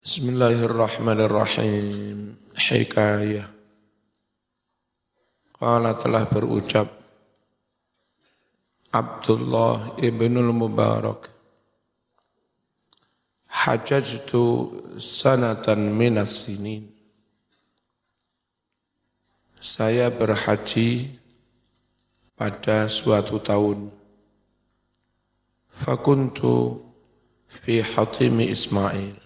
Bismillahirrahmanirrahim. Hikayah. Qala telah berucap Abdullah ibnul Mubarak Hajajtu sanatan minas sinin Saya berhaji pada suatu tahun Fakuntu fi hatimi Ismail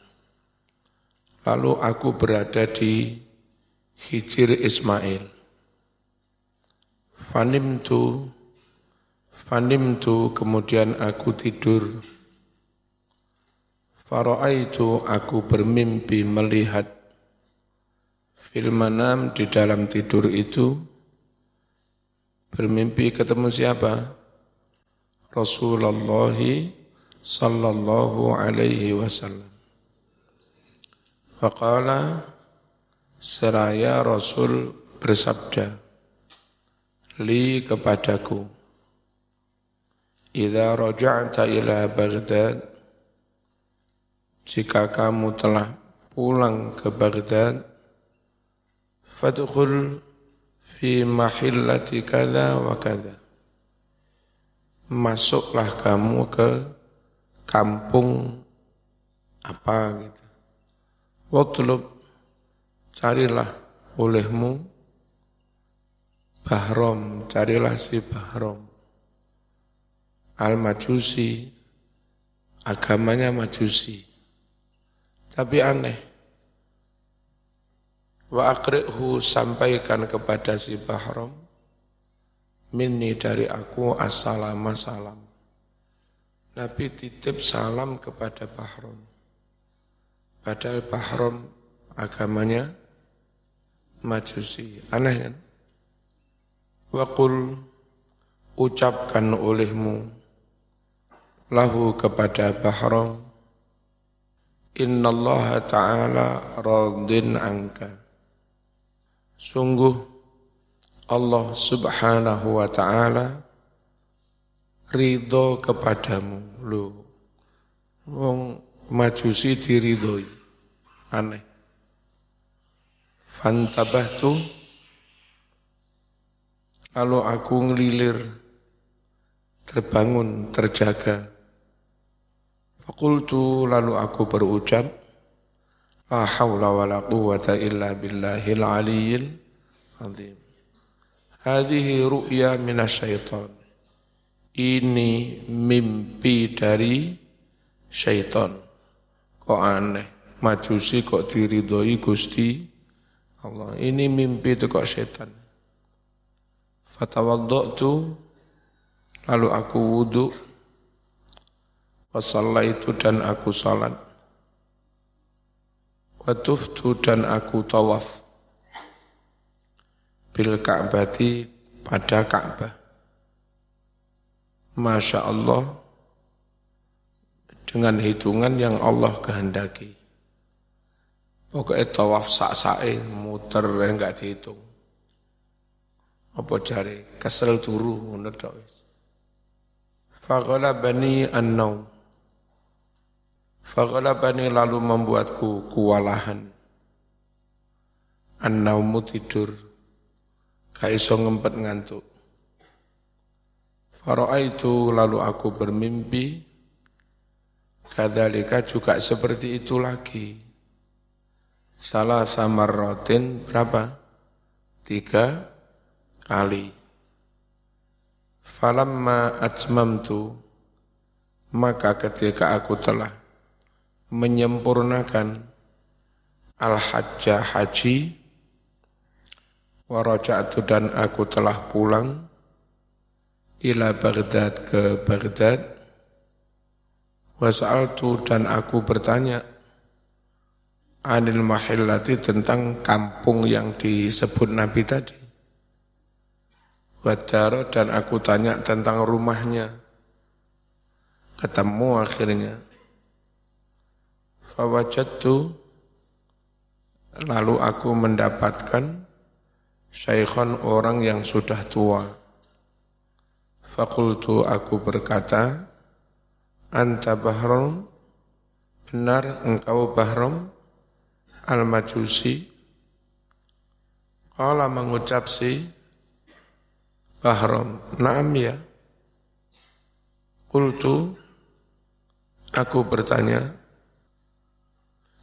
Lalu aku berada di Hijir Ismail. Fanim tu, fanim tu, kemudian aku tidur. itu aku bermimpi melihat filmanam di dalam tidur itu bermimpi ketemu siapa? Rasulullah sallallahu alaihi wasallam. Faqala seraya Rasul bersabda li kepadaku Idza raja'ta ila Baghdad jika kamu telah pulang ke Baghdad fadkhul fi mahillati kada wa kada masuklah kamu ke kampung apa gitu Watlub carilah olehmu Bahrom, carilah si Bahrom. Al-Majusi, agamanya Majusi. Tapi aneh. Wa akri'hu sampaikan kepada si Bahrom, minni dari aku assalam salam. Nabi titip salam kepada Bahrom. Padahal Bahrom agamanya Majusi. Aneh kan? Wakul ucapkan olehmu lahu kepada Bahrom Inna Allah Ta'ala radin angka. Sungguh Allah Subhanahu wa Ta'ala ridho kepadamu. Lu, wong majusi diridhoi. Aneh. Fantabahtu lalu aku ngelilir terbangun terjaga. Fakultu lalu aku berucap La wa la quwata illa billahil aliyil azim. Hadihi ru'ya minasyaitan. Ini mimpi dari syaitan. Kok aneh, majusi kok diridhoi Gusti Allah. Ini mimpi itu kok setan. Fatawaddatu lalu aku wudu itu dan aku salat watuftu dan aku tawaf bil Ka'bati pada Ka'bah Masya Allah dengan hitungan yang Allah kehendaki. Pokoknya tawaf sak-sae muter enggak dihitung. Apa cari kesel turu ngono tok wis. Faghalabani an-naum. Faghalabani lalu membuatku kewalahan. An-naumu tidur. Kaiso ngempet ngantuk. itu lalu aku bermimpi Kadalika juga seperti itu lagi. Salah rotin berapa? Tiga kali. Falamma atmamtu maka ketika aku telah menyempurnakan al-hajjah haji waraja'tu dan aku telah pulang ila Baghdad ke Baghdad Wasa'altu dan aku bertanya anil mahillati tentang kampung yang disebut Nabi tadi. Wadaro dan aku tanya tentang rumahnya. Ketemu akhirnya. Fawajatu lalu aku mendapatkan syaikhan orang yang sudah tua. Fakultu aku berkata, Anta Bahrom, benar engkau Bahrom, Al-Majusi Kala mengucap si Bahram, naam ya. Kultu, aku bertanya,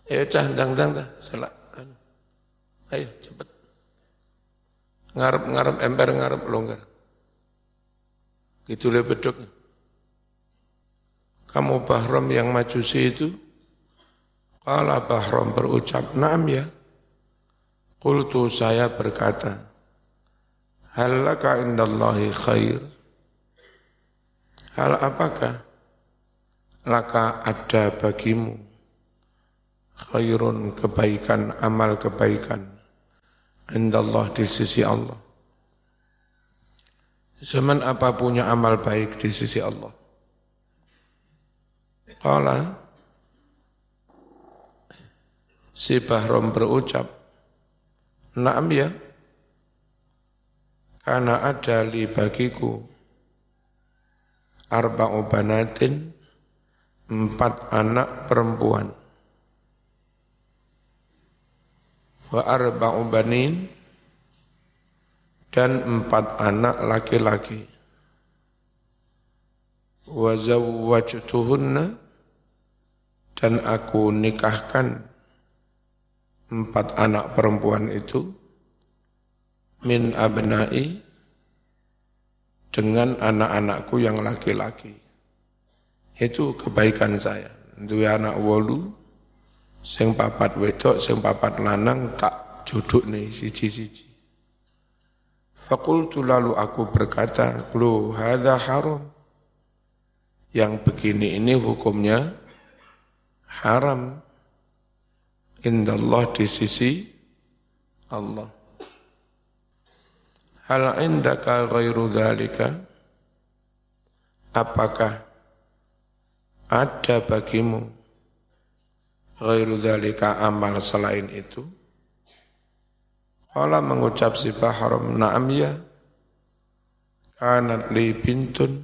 ayo cah, cang, cang, cah, selak. Ayo, cepat. Ngarep-ngarep, ember ngarep, longgar. Gitu le beduknya. Kamu Bahram yang majusi itu? Kala Bahram berucap, naam ya. Qultu saya berkata, Hal laka indallahi khair? Hal apakah laka ada bagimu khairun kebaikan, amal kebaikan indallah di sisi Allah. Zaman apa punya amal baik di sisi Allah? Kala si Bahrom berucap, Naam ya, karena ada li bagiku. Arba'u banatin empat anak perempuan. Wa arba'u banin dan empat anak laki-laki. Wa zawwajtuhunna dan aku nikahkan empat anak perempuan itu min abnai dengan anak-anakku yang laki-laki. Itu kebaikan saya. Dua anak wolu, sing papat wedok, sing papat lanang tak joduk nih siji-siji. Fakultu lalu aku berkata, lu hadha haram. Yang begini ini hukumnya haram indallah di sisi Allah. Hal indaka ghairu dhalika? Apakah ada bagimu ghairu dhalika amal selain itu? Kala mengucap si Bahram, na'am ya, kanat li bintun,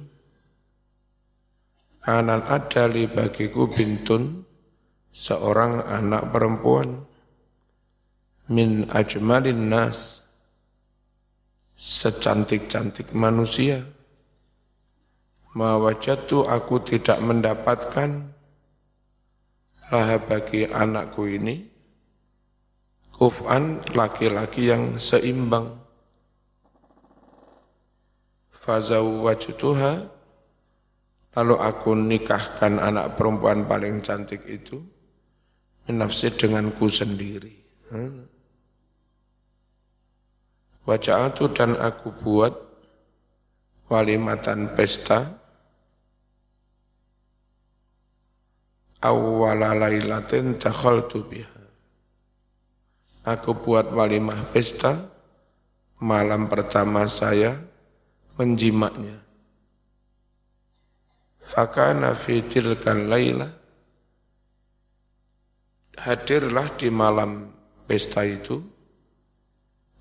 kanan ada li bagiku bintun, seorang anak perempuan. Min ajmalin nas. Secantik-cantik manusia. Mawajatu aku tidak mendapatkan lah bagi anakku ini. Kufan laki-laki yang seimbang. Fazawwajtuha. Lalu aku nikahkan anak perempuan paling cantik itu nafsi denganku sendiri. Wajah itu dan aku buat walimatan pesta awwala lailatin biha. Aku buat walimah pesta malam pertama saya menjimaknya. Fakana fi tilkan lailah hadirlah di malam pesta itu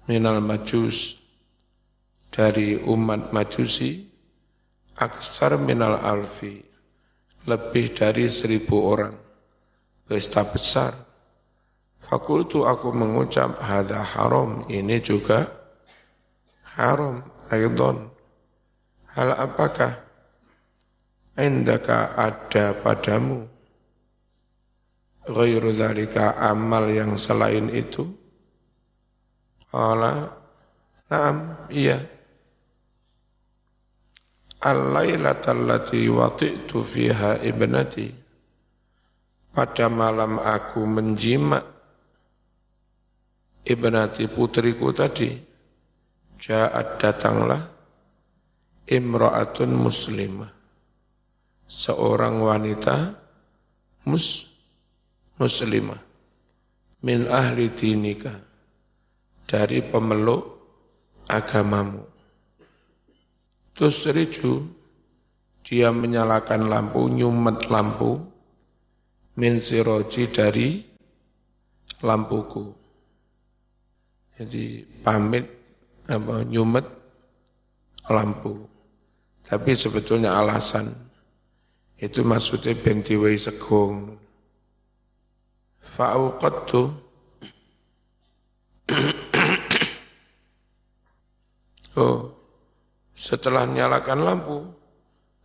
minal majus dari umat majusi aksar minal alfi lebih dari seribu orang. Pesta besar. Fakultu aku mengucap hada haram ini juga haram aydon hal apakah indaka ada padamu ghairu dzalika amal yang selain itu? Qala na'am, iya. Al-lailatal lati wati'tu fiha ibnati. Pada malam aku menjimat ibnati putriku tadi. Ja'at datanglah imra'atun muslimah. Seorang wanita muslim muslimah min ahli dinika dari pemeluk agamamu. Terus dia menyalakan lampu, nyumet lampu, min siroji dari lampuku. Jadi pamit apa nyumet lampu. Tapi sebetulnya alasan itu maksudnya bentiwai segong fa'auqadtu oh setelah nyalakan lampu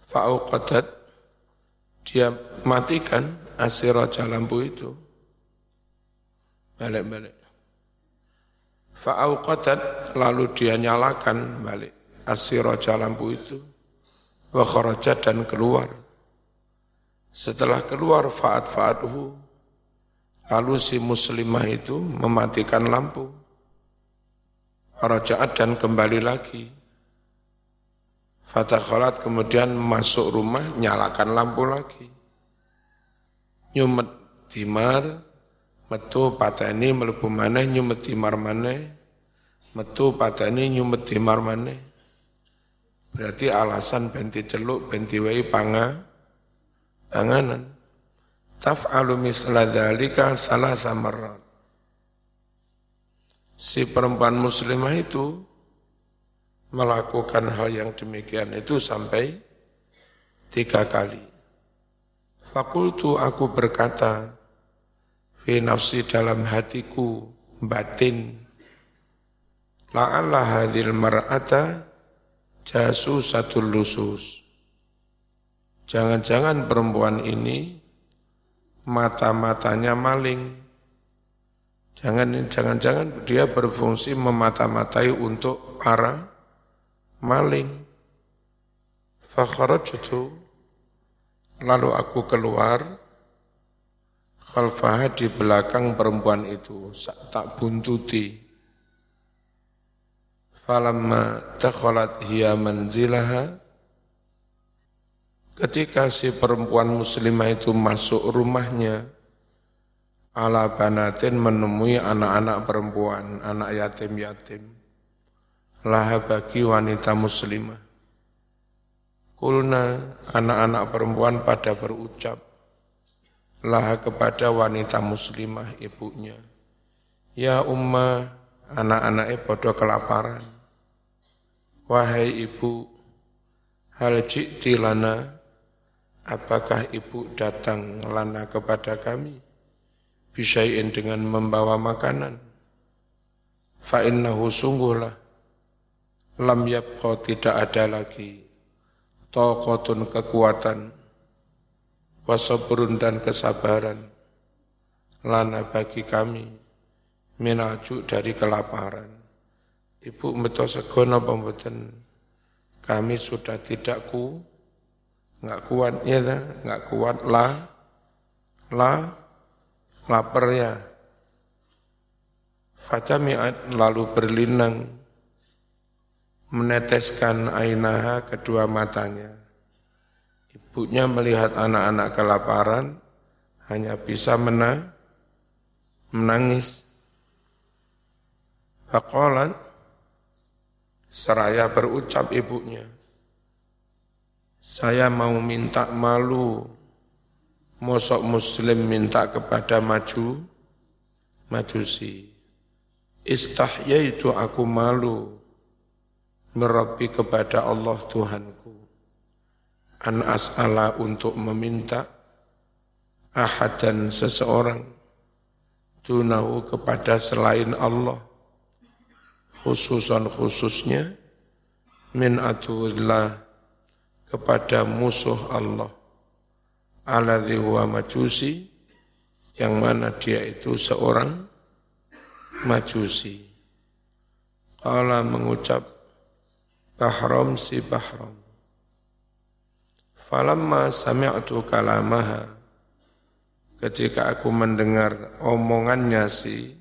fa'auqadat dia matikan asiraja lampu itu. Balik-balik. Fa'auqadat lalu dia nyalakan balik asiraja lampu itu. Wa dan keluar. Setelah keluar faat fa'atuhu lalu si muslimah itu mematikan lampu. Rajaat dan kembali lagi. Fatakhalat kemudian masuk rumah, nyalakan lampu lagi. Nyumet dimar, metu pateni melebu maneh nyumet dimar maneh, metu pateni nyumet dimar maneh. Berarti alasan benti celuk, benti wai panga, panganan. Taf'alu misla dhalika salah samarrat. Si perempuan muslimah itu melakukan hal yang demikian itu sampai tiga kali. Fakultu aku berkata, fi nafsi dalam hatiku batin, la'alla hadhil mar'ata jasu satu lusus. Jangan-jangan perempuan ini mata-matanya maling. Jangan jangan-jangan dia berfungsi memata-matai untuk para maling. Fakharajtu lalu aku keluar khalfaha di belakang perempuan itu tak buntuti. Falamma takhalat hiya manzilaha Ketika si perempuan muslimah itu masuk rumahnya, ala banatin menemui anak-anak perempuan, anak yatim-yatim laha bagi wanita muslimah. Kulna anak-anak perempuan pada berucap laha kepada wanita muslimah ibunya. Ya umma anak-anaknya bodoh kelaparan. Wahai ibu, hal jikti lana, apakah ibu datang lana kepada kami? Bisain dengan membawa makanan. Fa'innahu sungguhlah. Lam yabqa tidak ada lagi. Taqatun kekuatan. Wasabrun dan kesabaran. Lana bagi kami. Minaju dari kelaparan. Ibu meto segono kami sudah tidak ku nggak kuat ya nggak kuat lah lah lapar ya Fatami'at lalu berlinang meneteskan ainaha kedua matanya. Ibunya melihat anak-anak kelaparan, hanya bisa mena, menangis. Fakolan, seraya berucap ibunya, saya mau minta malu, mosok muslim minta kepada maju, majusi. Istahya itu aku malu, Merabi kepada Allah Tuhanku. An as'ala untuk meminta ahad dan seseorang tunahu kepada selain Allah khususan khususnya min atuillah kepada musuh Allah alladhi huwa majusi yang mana dia itu seorang majusi Kala mengucap Bahram si Bahram. Falamma sami'tu kalamaha. Ketika aku mendengar omongannya si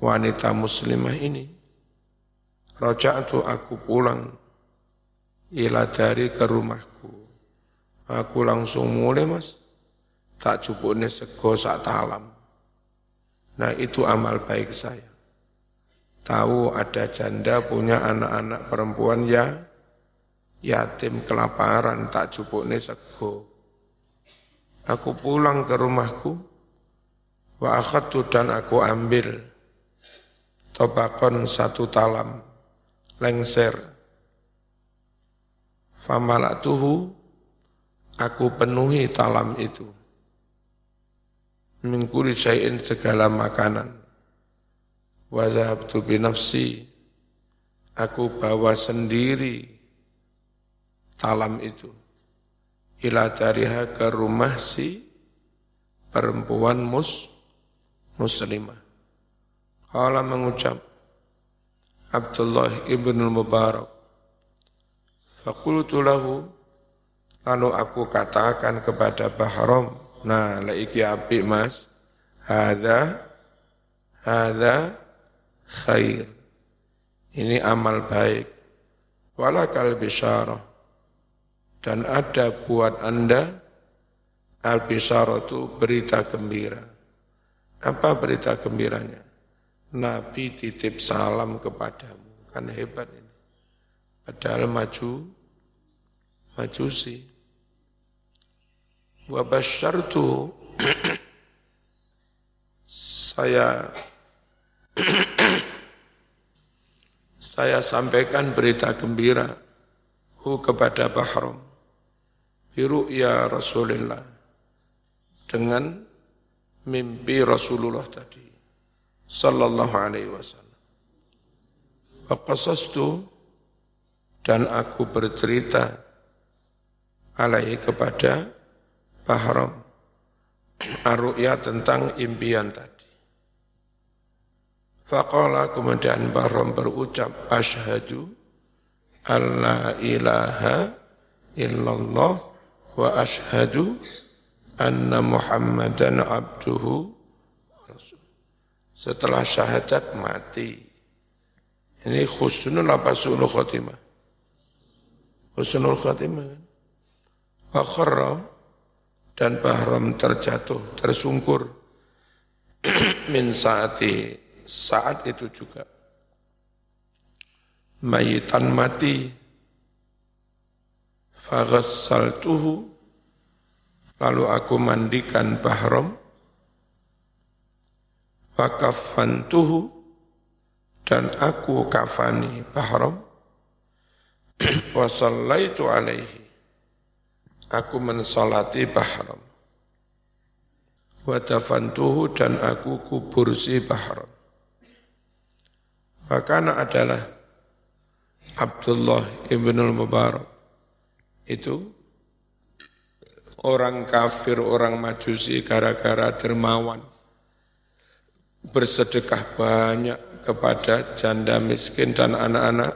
wanita muslimah ini. Roja'tu aku pulang ila dari ke rumahku. Aku langsung mulai mas, tak cukup ini sego sak talam. Nah itu amal baik saya tahu ada janda punya anak-anak perempuan ya yatim kelaparan tak cukup nih sego. Aku pulang ke rumahku wa akhadtu dan aku ambil tobakon satu talam lengser famalatuhu aku penuhi talam itu. Mingkuri segala makanan. Wa dhahabtu bi nafsi aku bawa sendiri talam itu. Ila dariha ke rumah si perempuan mus muslimah. Kala mengucap Abdullah ibn Mubarak Fakultu lahu Lalu aku katakan kepada Bahram Nah, laiki api mas Hada Hada khair ini amal baik. Walakal bisyarah. Dan ada buat Anda al itu berita gembira. Apa berita gembiranya? Nabi titip salam kepadamu. Kan hebat ini. Padahal maju, majusi. Wa basyartu saya saya sampaikan berita gembira hu kepada Bahram biru ya Rasulullah dengan mimpi Rasulullah tadi. Sallallahu alaihi wasallam. Wa qasastu dan aku bercerita alaihi kepada Bahram Arru'ya tentang impian tadi Faqala kemudian Bahram berucap asyhadu alla ilaha illallah wa asyhadu anna Muhammadan abduhu setelah syahadat mati. Ini khusnul apa su'ul khatimah? Khusnul khatimah kan? Wa dan Bahram terjatuh, tersungkur. Min saati saat itu juga. Mayitan mati. Faghassaltuhu lalu aku mandikan Bahram. Tuhu dan aku kafani Bahram. Wa sallaitu alaihi aku mensolati Bahram. Wa dafantuhu dan aku kubur si Bahram. Makana adalah Abdullah ibnul Mubarak. Itu orang kafir, orang majusi gara-gara dermawan. Bersedekah banyak kepada janda miskin dan anak-anak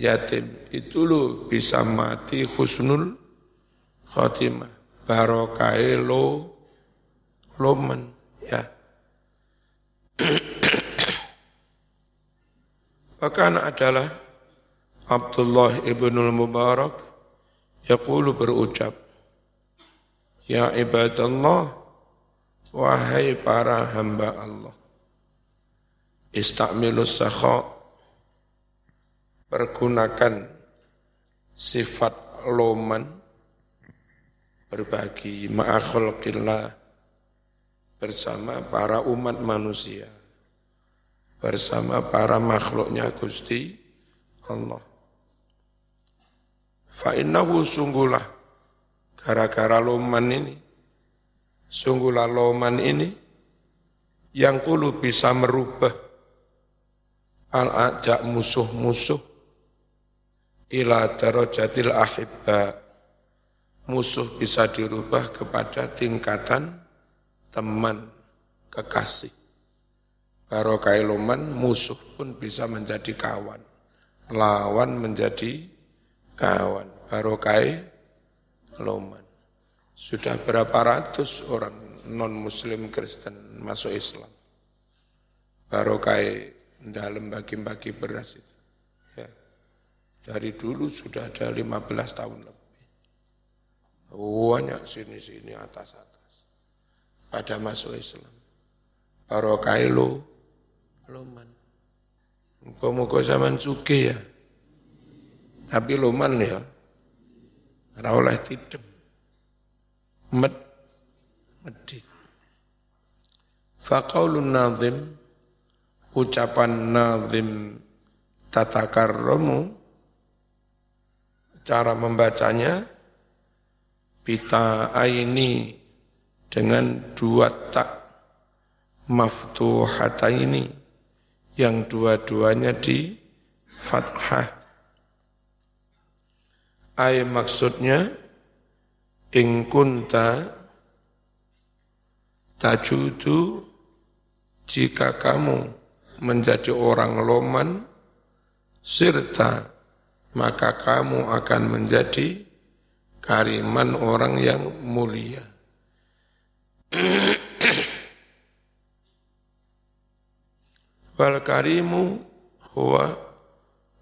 yatim. Itu lo bisa mati husnul khotimah. Barokai lo lomen ya. Bahkan adalah Abdullah ibnul Mubarak yaqulu berucap Ya ibadallah wahai para hamba Allah istakmilus sakha pergunakan sifat loman berbagi ma'akhulqillah bersama para umat manusia bersama para makhluknya Gusti Allah. Fa'innahu sungguhlah gara-gara loman ini, sungguhlah loman ini yang kulu bisa merubah al-ajak musuh-musuh ila darajatil ahibba musuh bisa dirubah kepada tingkatan teman kekasih Barokai loman, musuh pun bisa menjadi kawan. Lawan menjadi kawan. Barokai loman. Sudah berapa ratus orang non-muslim Kristen masuk Islam. Barokai dalam bagi-bagi beras itu. Ya. Dari dulu sudah ada 15 tahun lebih. Banyak sini-sini atas-atas. Pada masuk Islam. Barokai lo Loman. Muka-muka zaman suke ya. Tapi loman ya. Ora tidem. Med medit. Faqaulun nazim ucapan nazim tatakarramu cara membacanya bita aini dengan dua tak maftuhata ini yang dua-duanya di fathah. Ay maksudnya in kunta tajudu jika kamu menjadi orang loman sirta maka kamu akan menjadi kariman orang yang mulia. Wal karimu huwa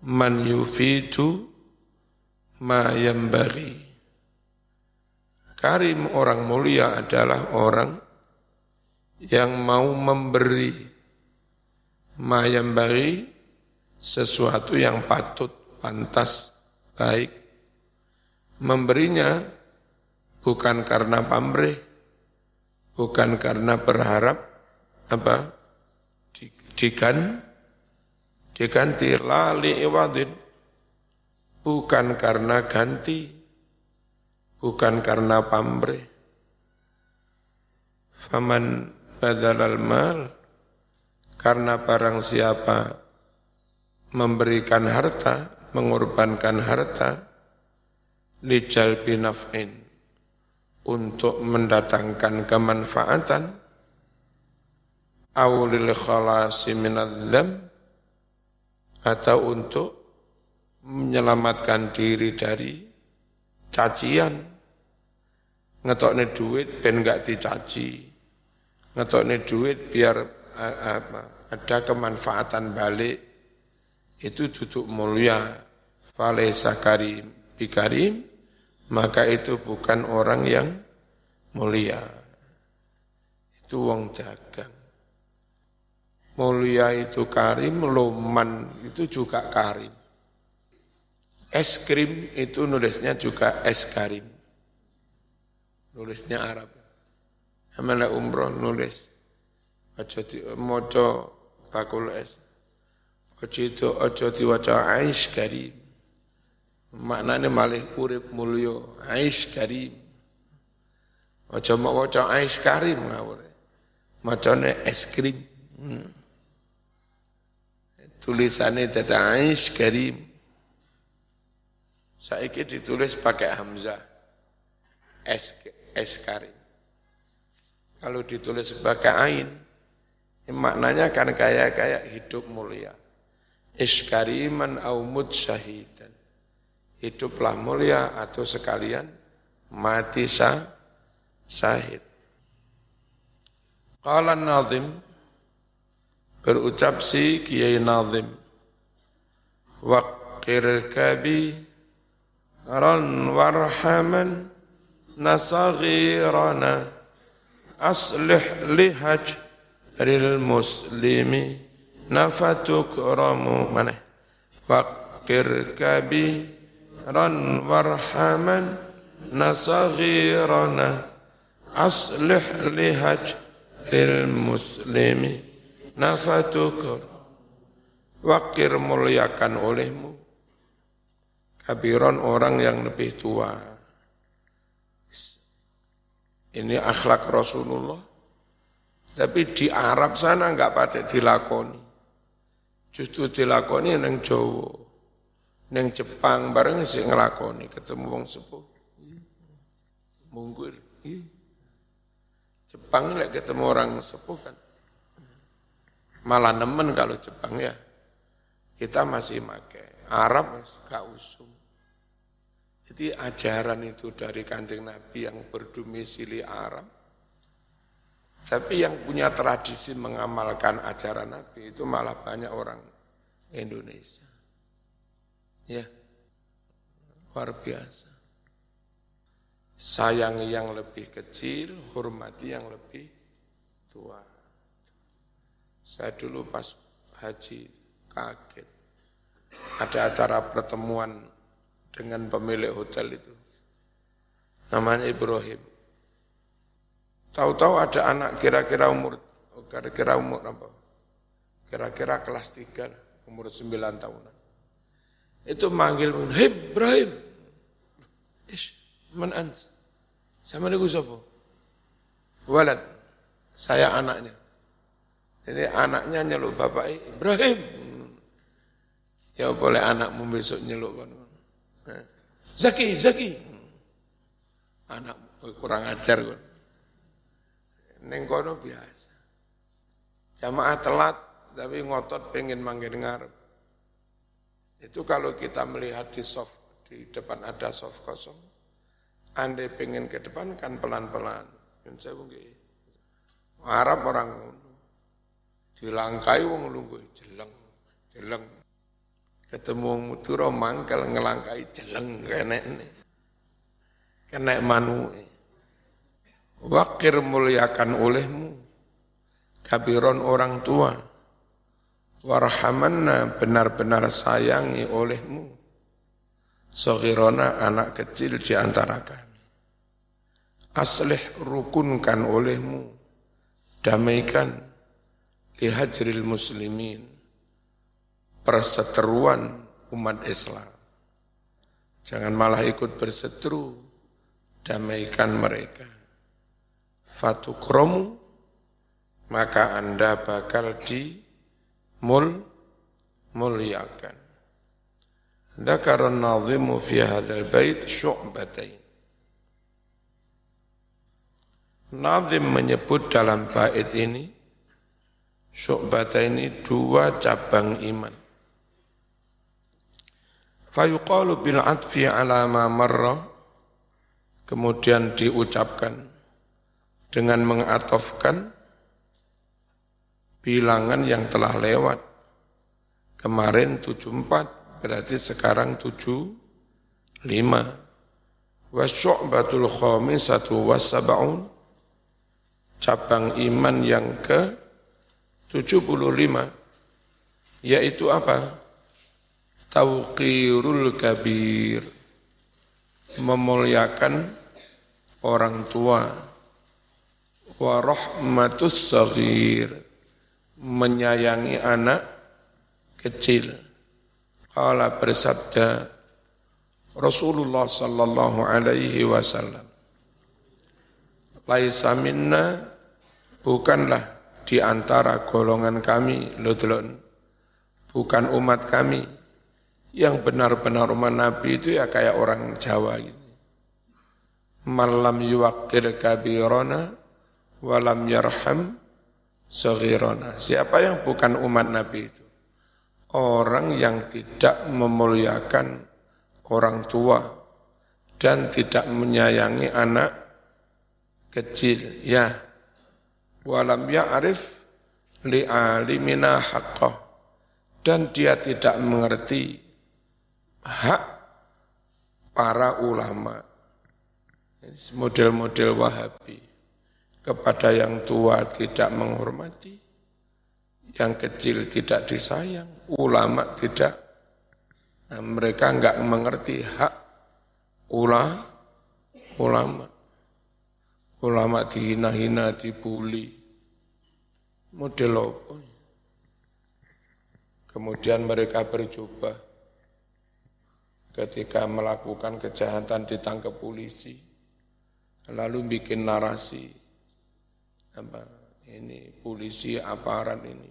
man yufitu ma yambari. Karim orang mulia adalah orang yang mau memberi ma yambari sesuatu yang patut, pantas, baik. Memberinya bukan karena pamrih, bukan karena berharap apa digan diganti lali iwadin. Bukan karena ganti bukan karena pamrih. Faman badalal mal karena barang siapa memberikan harta, mengorbankan harta, lijal binaf'in, untuk mendatangkan kemanfaatan, awlil khalasi minadzam, atau untuk menyelamatkan diri dari cacian, ngetoknya duit ben gak dicaci, ngetoknya duit biar ada kemanfaatan balik, itu duduk mulia. Falaisa karim bikarim maka itu bukan orang yang mulia. Itu wong dagang. Mulia itu karim loman itu juga karim. Es krim itu nulisnya juga es karim. Nulisnya Arab. Amala umroh nulis. Aja moco bakul es. Ojo itu ojo diwaca Aish Karim. Maknanya malih urip mulio Aish Karim. Ojo mau waca Aish Karim ngawur. Macane es krim. Hmm. Tulisannya tata Aish Karim. Saiki ditulis pakai Hamzah. Es, es Karim. Kalau ditulis pakai Ain, maknanya kan kayak-kayak hidup mulia iskariman au syahidan. Hiduplah mulia atau sekalian mati sah, syahid. Qala nazim berucap si Kiai Nazim waqir kabi ran warhaman nasaghirana aslih lihaj ril muslimi nafatuk ramu mana fakir kabi warhaman nasaghirana. Aslih lihaj lil muslimi. Nafatuk. Wakir muliakan olehmu. Kabiron orang yang lebih tua. Ini akhlak Rasulullah. Tapi di Arab sana enggak pakai dilakoni. Justru dilakoni neng Jawa. Neng Jepang bareng sih ngelakoni ketemu wong sepuh. Mungkur. Jepang lek ketemu orang sepuh kan. Malah nemen kalau Jepang ya. Kita masih make. Arab gak usum. Jadi ajaran itu dari kanjeng Nabi yang berdomisili Arab tapi yang punya tradisi mengamalkan ajaran Nabi itu malah banyak orang Indonesia. Ya, luar biasa. Sayangi yang lebih kecil, hormati yang lebih tua. Saya dulu pas haji kaget. Ada acara pertemuan dengan pemilik hotel itu. Namanya Ibrahim Tahu-tahu ada anak kira-kira umur kira-kira umur apa? Kira-kira kelas tiga, umur sembilan tahunan. Itu manggil, "Hei Ibrahim." Ish, man ans? Sama niku sapa? Walad. Saya anaknya. Jadi anaknya nyeluk bapak Ibrahim. Ya boleh anakmu besok nyeluk kan. Zaki, Zaki. Anak kurang ajar kan. Neng kono biasa. Jamaah telat tapi ngotot pengen manggil ngarep. Itu kalau kita melihat di soft di depan ada soft kosong. Andai pengen ke depan kan pelan-pelan. Arab orang ngono. Dilangkai wong lungguh jeleng, jeleng. Ketemu wong Madura mangkel ngelangkai jeleng kenek ne. Kenek manu. Wakir muliakan olehmu. Kabiron orang tua. Warhamanna benar-benar sayangi olehmu. Sohirona anak kecil di antara kami. Aslih rukunkan olehmu damaikan lihajril muslimin perseteruan umat Islam. Jangan malah ikut berseteru, damaikan mereka. Fatukromu, maka Anda bakal di mul muliakan. Dakaran nazimu fi hadzal bait syu'batain. Nazim menyebut dalam bait ini Syu'bata ini dua cabang iman. Fayuqalu bil atfi ala ma marra kemudian diucapkan dengan mengatofkan bilangan yang telah lewat. Kemarin 74 berarti sekarang 75. Wa syu'batul khamisatu wassab'un cabang iman yang ke 75 yaitu apa? Tauqirul kabir memuliakan orang tua wa rahmatus saghir menyayangi anak kecil. Qala bersabda Rasulullah sallallahu alaihi wasallam Laisa minna bukanlah di antara golongan kami, lodlon, bukan umat kami. Yang benar-benar umat Nabi itu ya kayak orang Jawa gitu. Malam yuwakir kabirona, walam yarham sogirona. Siapa yang bukan umat Nabi itu? Orang yang tidak memuliakan orang tua dan tidak menyayangi anak kecil. Ya, walam ya'rif li'alimina haqqah dan dia tidak mengerti hak para ulama model-model wahabi kepada yang tua tidak menghormati yang kecil tidak disayang ulama tidak nah, mereka enggak mengerti hak ulama ulama ulama dihina-hina, dibully. Model apa? Kemudian mereka bercoba ketika melakukan kejahatan ditangkap polisi, lalu bikin narasi apa ini polisi aparat ini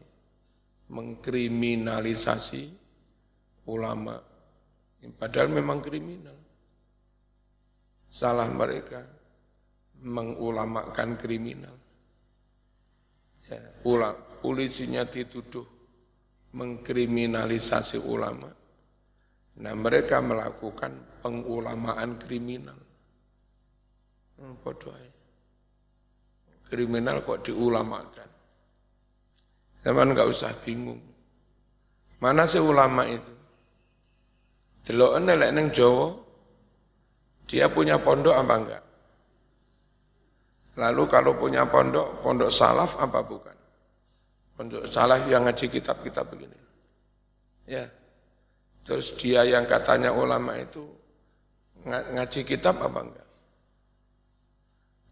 mengkriminalisasi ulama, padahal memang kriminal. Salah mereka mengulamakan kriminal. Ya, polisinya dituduh mengkriminalisasi ulama. Nah mereka melakukan pengulamaan kriminal. Hmm, kriminal kok diulamakan. Zaman nggak usah bingung. Mana sih ulama itu? Delok lek ning Jawa, dia punya pondok apa enggak? Lalu kalau punya pondok, pondok salaf apa bukan? Pondok salaf yang ngaji kitab-kitab begini. Ya. Terus dia yang katanya ulama itu ngaji kitab apa enggak?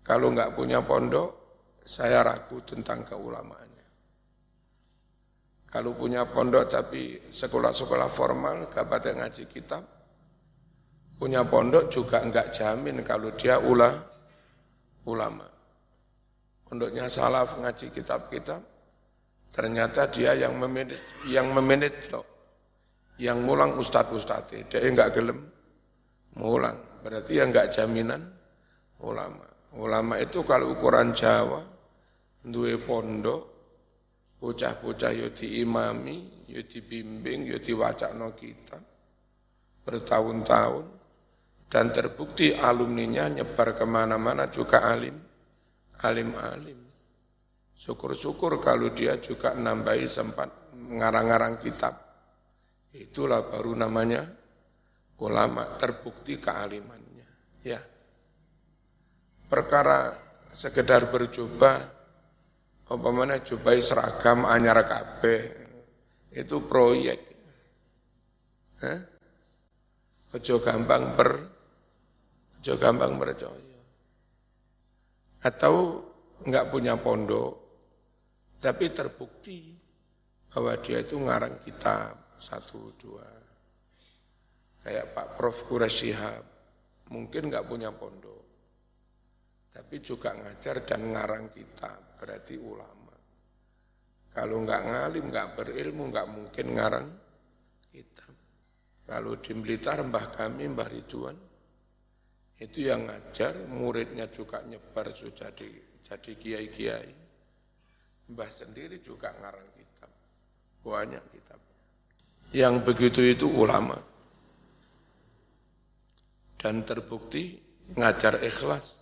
Kalau enggak punya pondok, saya ragu tentang keulamaannya. Kalau punya pondok tapi sekolah-sekolah formal, gak ngaji kitab, punya pondok juga enggak jamin kalau dia ulah ulama. Pondoknya salaf ngaji kitab-kitab, ternyata dia yang memanage, yang memanage loh. Yang mulang ustadz ustadz dia enggak gelem mulang. Berarti yang enggak jaminan ulama. Ulama itu kalau ukuran Jawa, duwe pondok, bocah-bocah yo diimami, yo dibimbing, yo diwacakno kita bertahun-tahun dan terbukti alumninya nyebar ke mana-mana juga alim, alim-alim. Syukur-syukur kalau dia juga nambahi sempat ngarang-ngarang kitab. Itulah baru namanya ulama terbukti kealimannya. Ya. Perkara sekedar bercoba, apa mana seragam anyar kabeh itu proyek. Hah? Ojo gampang ber ojo gampang percaya. Atau enggak punya pondok, tapi terbukti bahwa dia itu ngarang kitab satu dua. Kayak Pak Prof. Qurashihab, mungkin enggak punya pondok, tapi juga ngajar dan ngarang kitab, berarti ulama. Kalau enggak ngalim, enggak berilmu, enggak mungkin ngarang kitab. Kalau di Blitar Mbah kami, Mbah Ridwan, itu yang ngajar, muridnya juga nyebar sudah jadi, jadi kiai-kiai. Mbah sendiri juga ngarang kitab, banyak kitab. Yang begitu itu ulama. Dan terbukti ngajar ikhlas.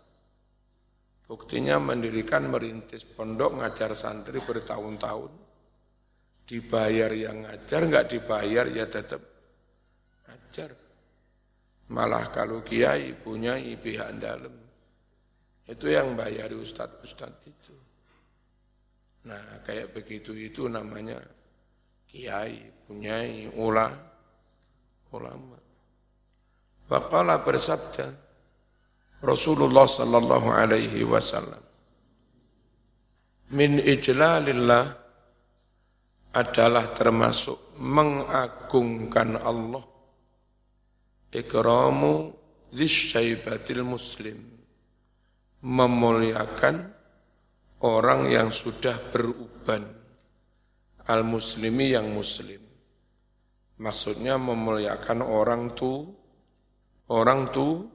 Buktinya mendirikan merintis pondok ngajar santri bertahun-tahun. Dibayar yang ngajar, nggak dibayar ya tetap ajar. Malah kalau kiai punya pihak dalam. Itu yang bayari ustadz-ustadz itu. Nah kayak begitu itu namanya kiai, punyai, ula, ulama. Waqala bersabda Rasulullah sallallahu alaihi wasallam. Min ijlalillah adalah termasuk mengagungkan Allah. Ikramu zisyaibatil muslim. Memuliakan orang yang sudah beruban. Al muslimi yang muslim. Maksudnya memuliakan orang tu orang tu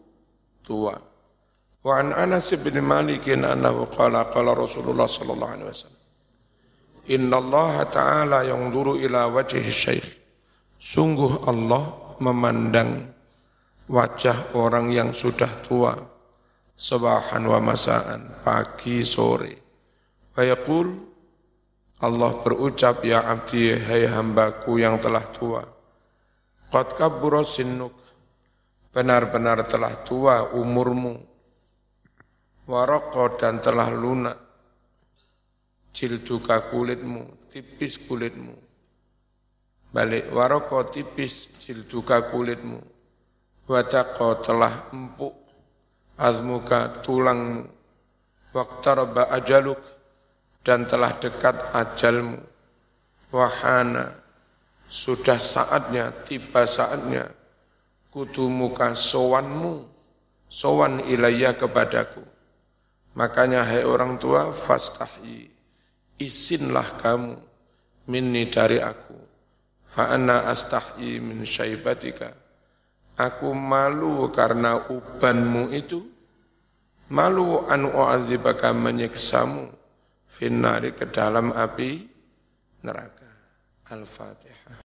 tua wa an Anas bin Malik annahu qala qala Rasulullah sallallahu alaihi wasallam Inna Allah Ta'ala yang duru ila wajhi syekh. Sungguh Allah memandang wajah orang yang sudah tua sebahan wa masaan pagi sore Fayaqul Allah berucap ya abdi hai hambaku yang telah tua qad kabbura sinnuk benar-benar telah tua umurmu waroko dan telah lunak. Jilduka kulitmu tipis kulitmu. Balik waroko tipis jilduka kulitmu. Wadako telah empuk. Azmuka tulangmu. Waktarba ajaluk dan telah dekat ajalmu. Wahana sudah saatnya, tiba saatnya. Kudumuka sowanmu Sowan ilayya kepadaku Makanya hai orang tua fastahi. Isinlah kamu. Minni dari aku. Fa'ana astahi min syaibatika. Aku malu karena ubanmu itu, malu anu u'adzibaka menyiksamu. Finnari ke dalam api neraka. Al-Fatihah.